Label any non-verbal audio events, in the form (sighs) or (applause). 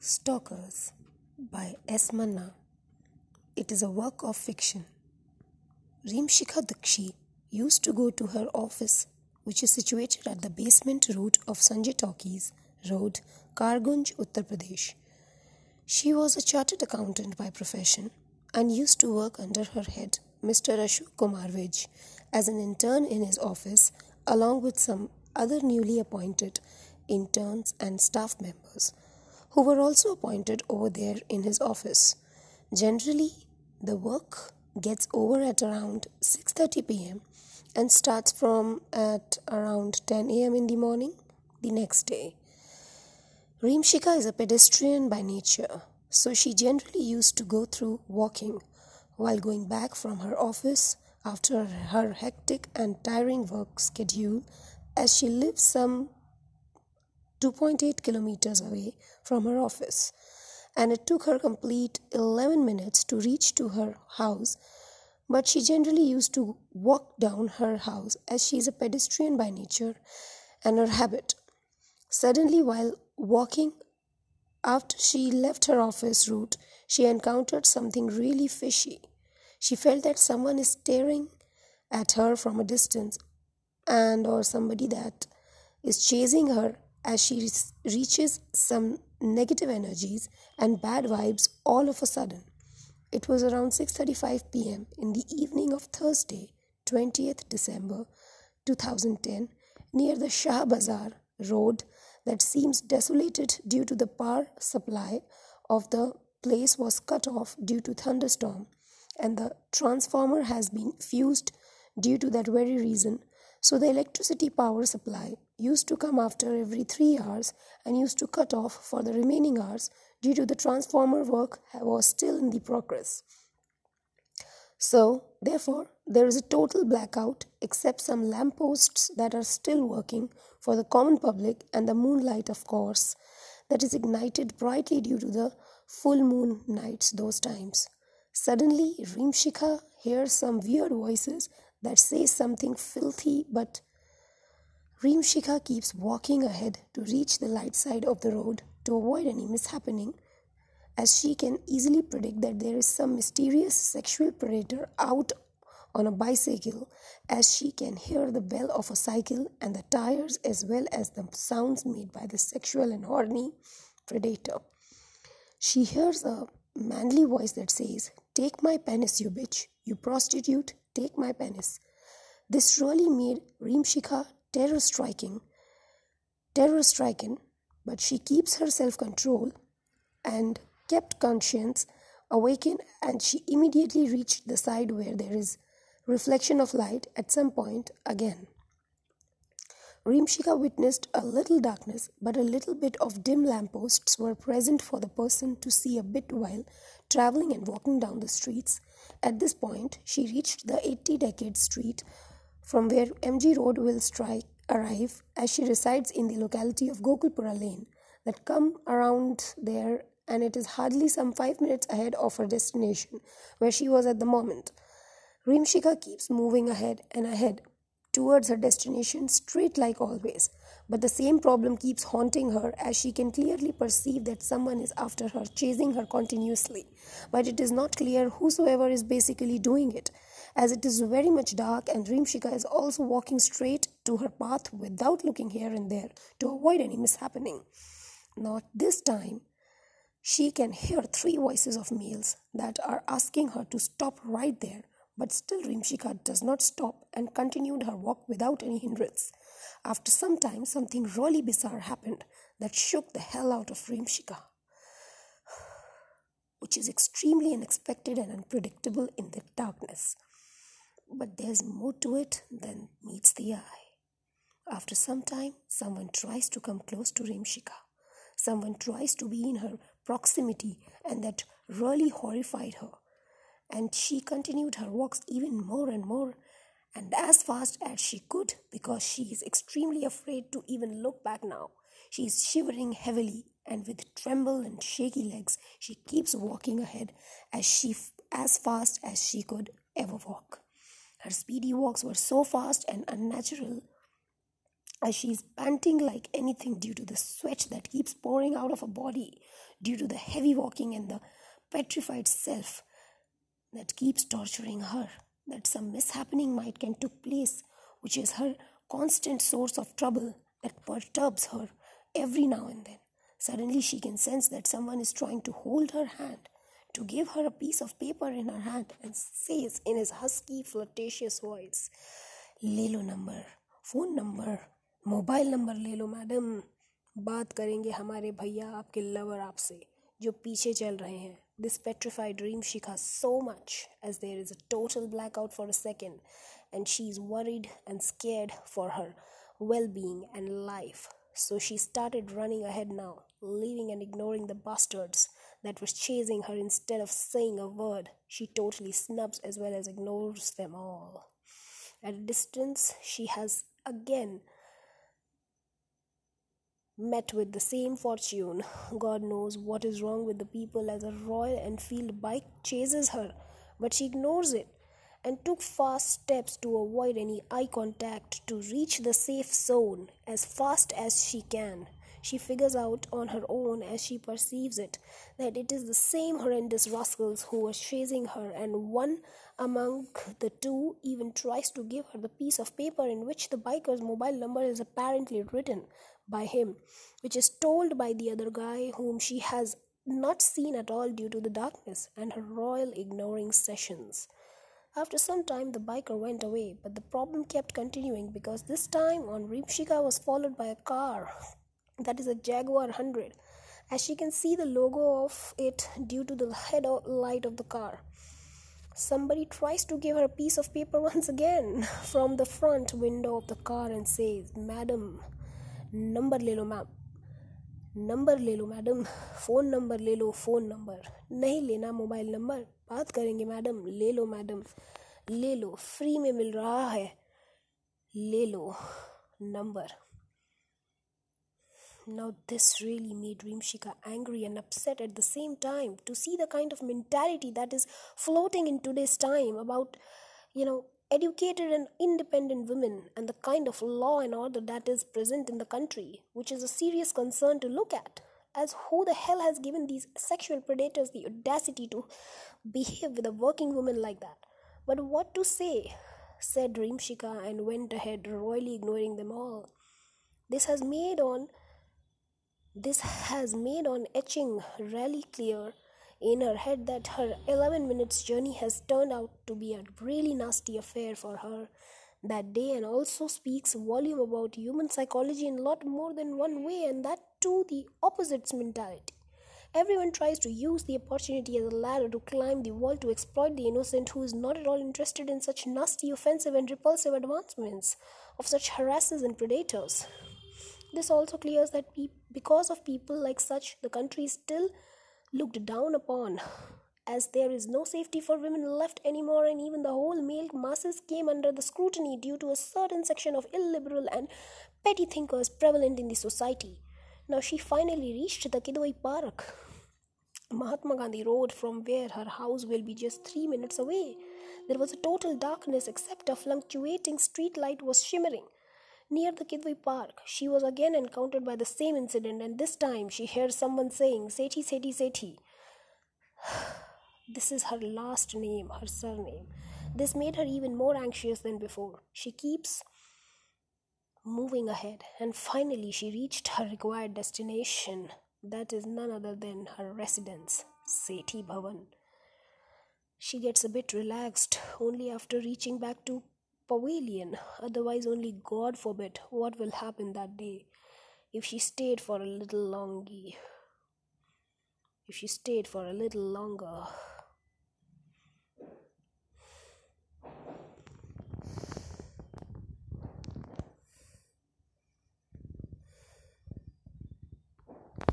Stalkers by S. Manna. It is a work of fiction. Rimshika Dakshi used to go to her office, which is situated at the basement route of Sanjay Talkies Road, Kargunj, Uttar Pradesh. She was a chartered accountant by profession and used to work under her head, Mr. Ashok Kumar Vij, as an intern in his office, along with some other newly appointed interns and staff members who were also appointed over there in his office. Generally, the work gets over at around 6:30 p.m. and starts from at around 10 a.m. in the morning the next day. Rimshika is a pedestrian by nature, so she generally used to go through walking while going back from her office after her hectic and tiring work schedule as she lives some 2.8 kilometers away from her office. And it took her complete 11 minutes to reach to her house. But she generally used to walk down her house as she is a pedestrian by nature and her habit. Suddenly while walking after she left her office route she encountered something really fishy. She felt that someone is staring at her from a distance and or somebody that is chasing her as she reaches some negative energies and bad vibes all of a sudden. It was around 6:35 p.m. in the evening of Thursday, 20th December 2010, near the Shah Bazar road that seems desolated due to the power supply of the place was cut off due to thunderstorm and the transformer has been fused due to that very reason so the electricity power supply used to come after every 3 hours and used to cut off for the remaining hours due to the transformer work was still in the progress. So, therefore, there is a total blackout except some lampposts that are still working for the common public and the moonlight, of course, that is ignited brightly due to the full moon nights those times. Suddenly, Rimshika hears some weird voices that say something filthy, but Rimshika keeps walking ahead to reach the light side of the road to avoid any mishappening, as she can easily predict that there is some mysterious sexual predator out on a bicycle, as she can hear the bell of a cycle and the tires as well as the sounds made by the sexual and horny predator. She hears a manly voice that says, Take my penis, you bitch, you prostitute, take my penis. This really made Rimshika terror striking, terror stricken, but she keeps her self control and kept conscience awakened and she immediately reached the side where there is reflection of light at some point again. Rimshika witnessed a little darkness, but a little bit of dim lampposts were present for the person to see a bit while traveling and walking down the streets. At this point, she reached the 80 Decade Street, from where MG Road will strike arrive as she resides in the locality of Gokulpura Lane that come around there and it is hardly some 5 minutes ahead of her destination where she was at the moment. Rimshika keeps moving ahead and ahead towards her destination straight like always. But the same problem keeps haunting her as she can clearly perceive that someone is after her, chasing her continuously. But it is not clear whosoever is basically doing it, as it is very much dark and Rimshika is also walking straight to her path without looking here and there to avoid any mishappening. Not this time. She can hear three voices of males that are asking her to stop right there but still Rimshika does not stop and continued her walk without any hindrance. After some time, something really bizarre happened that shook the hell out of Rimshika, which is extremely unexpected and unpredictable in the darkness. But there's more to it than meets the eye. After some time, someone tries to come close to Rimshika. Someone tries to be in her proximity, and that really horrified her and she continued her walks even more and more and as fast as she could because she is extremely afraid to even look back now. She is shivering heavily and with tremble and shaky legs she keeps walking ahead as she as fast as she could ever walk. Her speedy walks were so fast and unnatural as she is panting like anything due to the sweat that keeps pouring out of her body, due to the heavy walking and the petrified self that keeps torturing her, that some mishappening might can took place, which is her constant source of trouble that perturbs her every now and then. Suddenly she can sense that someone is trying to hold her hand, to give her a piece of paper in her hand, and says in his husky, flirtatious voice, "Lelo number, phone number." Mobile number ले लो madam बात करेंगे हमारे भैया आपके lover आपसे जो पीछे चल रहे हैं this petrified dream she has so much as there is a total blackout for a second, and she is worried and scared for her well being and life. So she started running ahead now, leaving and ignoring the bastards that was chasing her instead of saying a word. She totally snubs as well as ignores them all. At a distance, she has again met with the same fortune. God knows what is wrong with the people as a Royal Enfield bike chases her, but she ignores it and took fast steps to avoid any eye contact to reach the safe zone as fast as she can. She figures out on her own as she perceives it that it is the same horrendous rascals who were chasing her, and one among the two even tries to give her the piece of paper in which the biker's mobile number is apparently written by him, which is told by the other guy whom she has not seen at all due to the darkness and her royal ignoring sessions. After some time, the biker went away, but the problem kept continuing because this time on Rimshika was followed by a car that is a Jaguar 100, as she can see the logo of it due to the headlight of the car. Somebody tries to give her a piece of paper (laughs) once again from the front window of the car and says, Madam, number ले लो, ma'am. Number ले लो, madam. Phone number ले लो, phone number. नहीं लेना mobile number. बात करेंगे, madam. ले लो, madam. ले लो। फ्री में मिल रहा है। ले लो number. Now this really made dream शिका angry and upset at the same time to see the kind of mentality that is floating in today's time about you know educated and independent women and the kind of law and order that is present in the country, which is a serious concern to look at. As who the hell has given these sexual predators the audacity to behave with a working woman like that? But what to say? said Rimshika and went ahead, royally ignoring them all. This has made on this has made on etching really clear in her head that her 11 minutes journey has turned out to be a really nasty affair for her that day and also speaks volume about human psychology in a lot more than one way and that too the opposites mentality. Everyone tries to use the opportunity as a ladder to climb the wall to exploit the innocent who is not at all interested in such nasty offensive and repulsive advancements of such harassers and predators. This also clears that pe- because of people like such the country is still looked down upon as there is no safety for women left anymore and even the whole male masses came under the scrutiny due to a certain section of illiberal and petty thinkers prevalent in the society. Now she finally reached the kidwai park. Mahatma gandhi road from where her house will be just 3 minutes away. There was a total darkness except a fluctuating street light was shimmering Near the Kidwai Park, she was again encountered by the same incident, and this time she hears someone saying, Seti, Seti, Seti. (sighs) This is her last name, her surname. This made her even more anxious than before. She keeps moving ahead, and finally she reached her required destination. That is none other than her residence, Seti Bhavan. She gets a bit relaxed only after reaching back to pavilion. Otherwise, only God forbid what will happen that day if she stayed for a little longer. If she stayed for a little longer.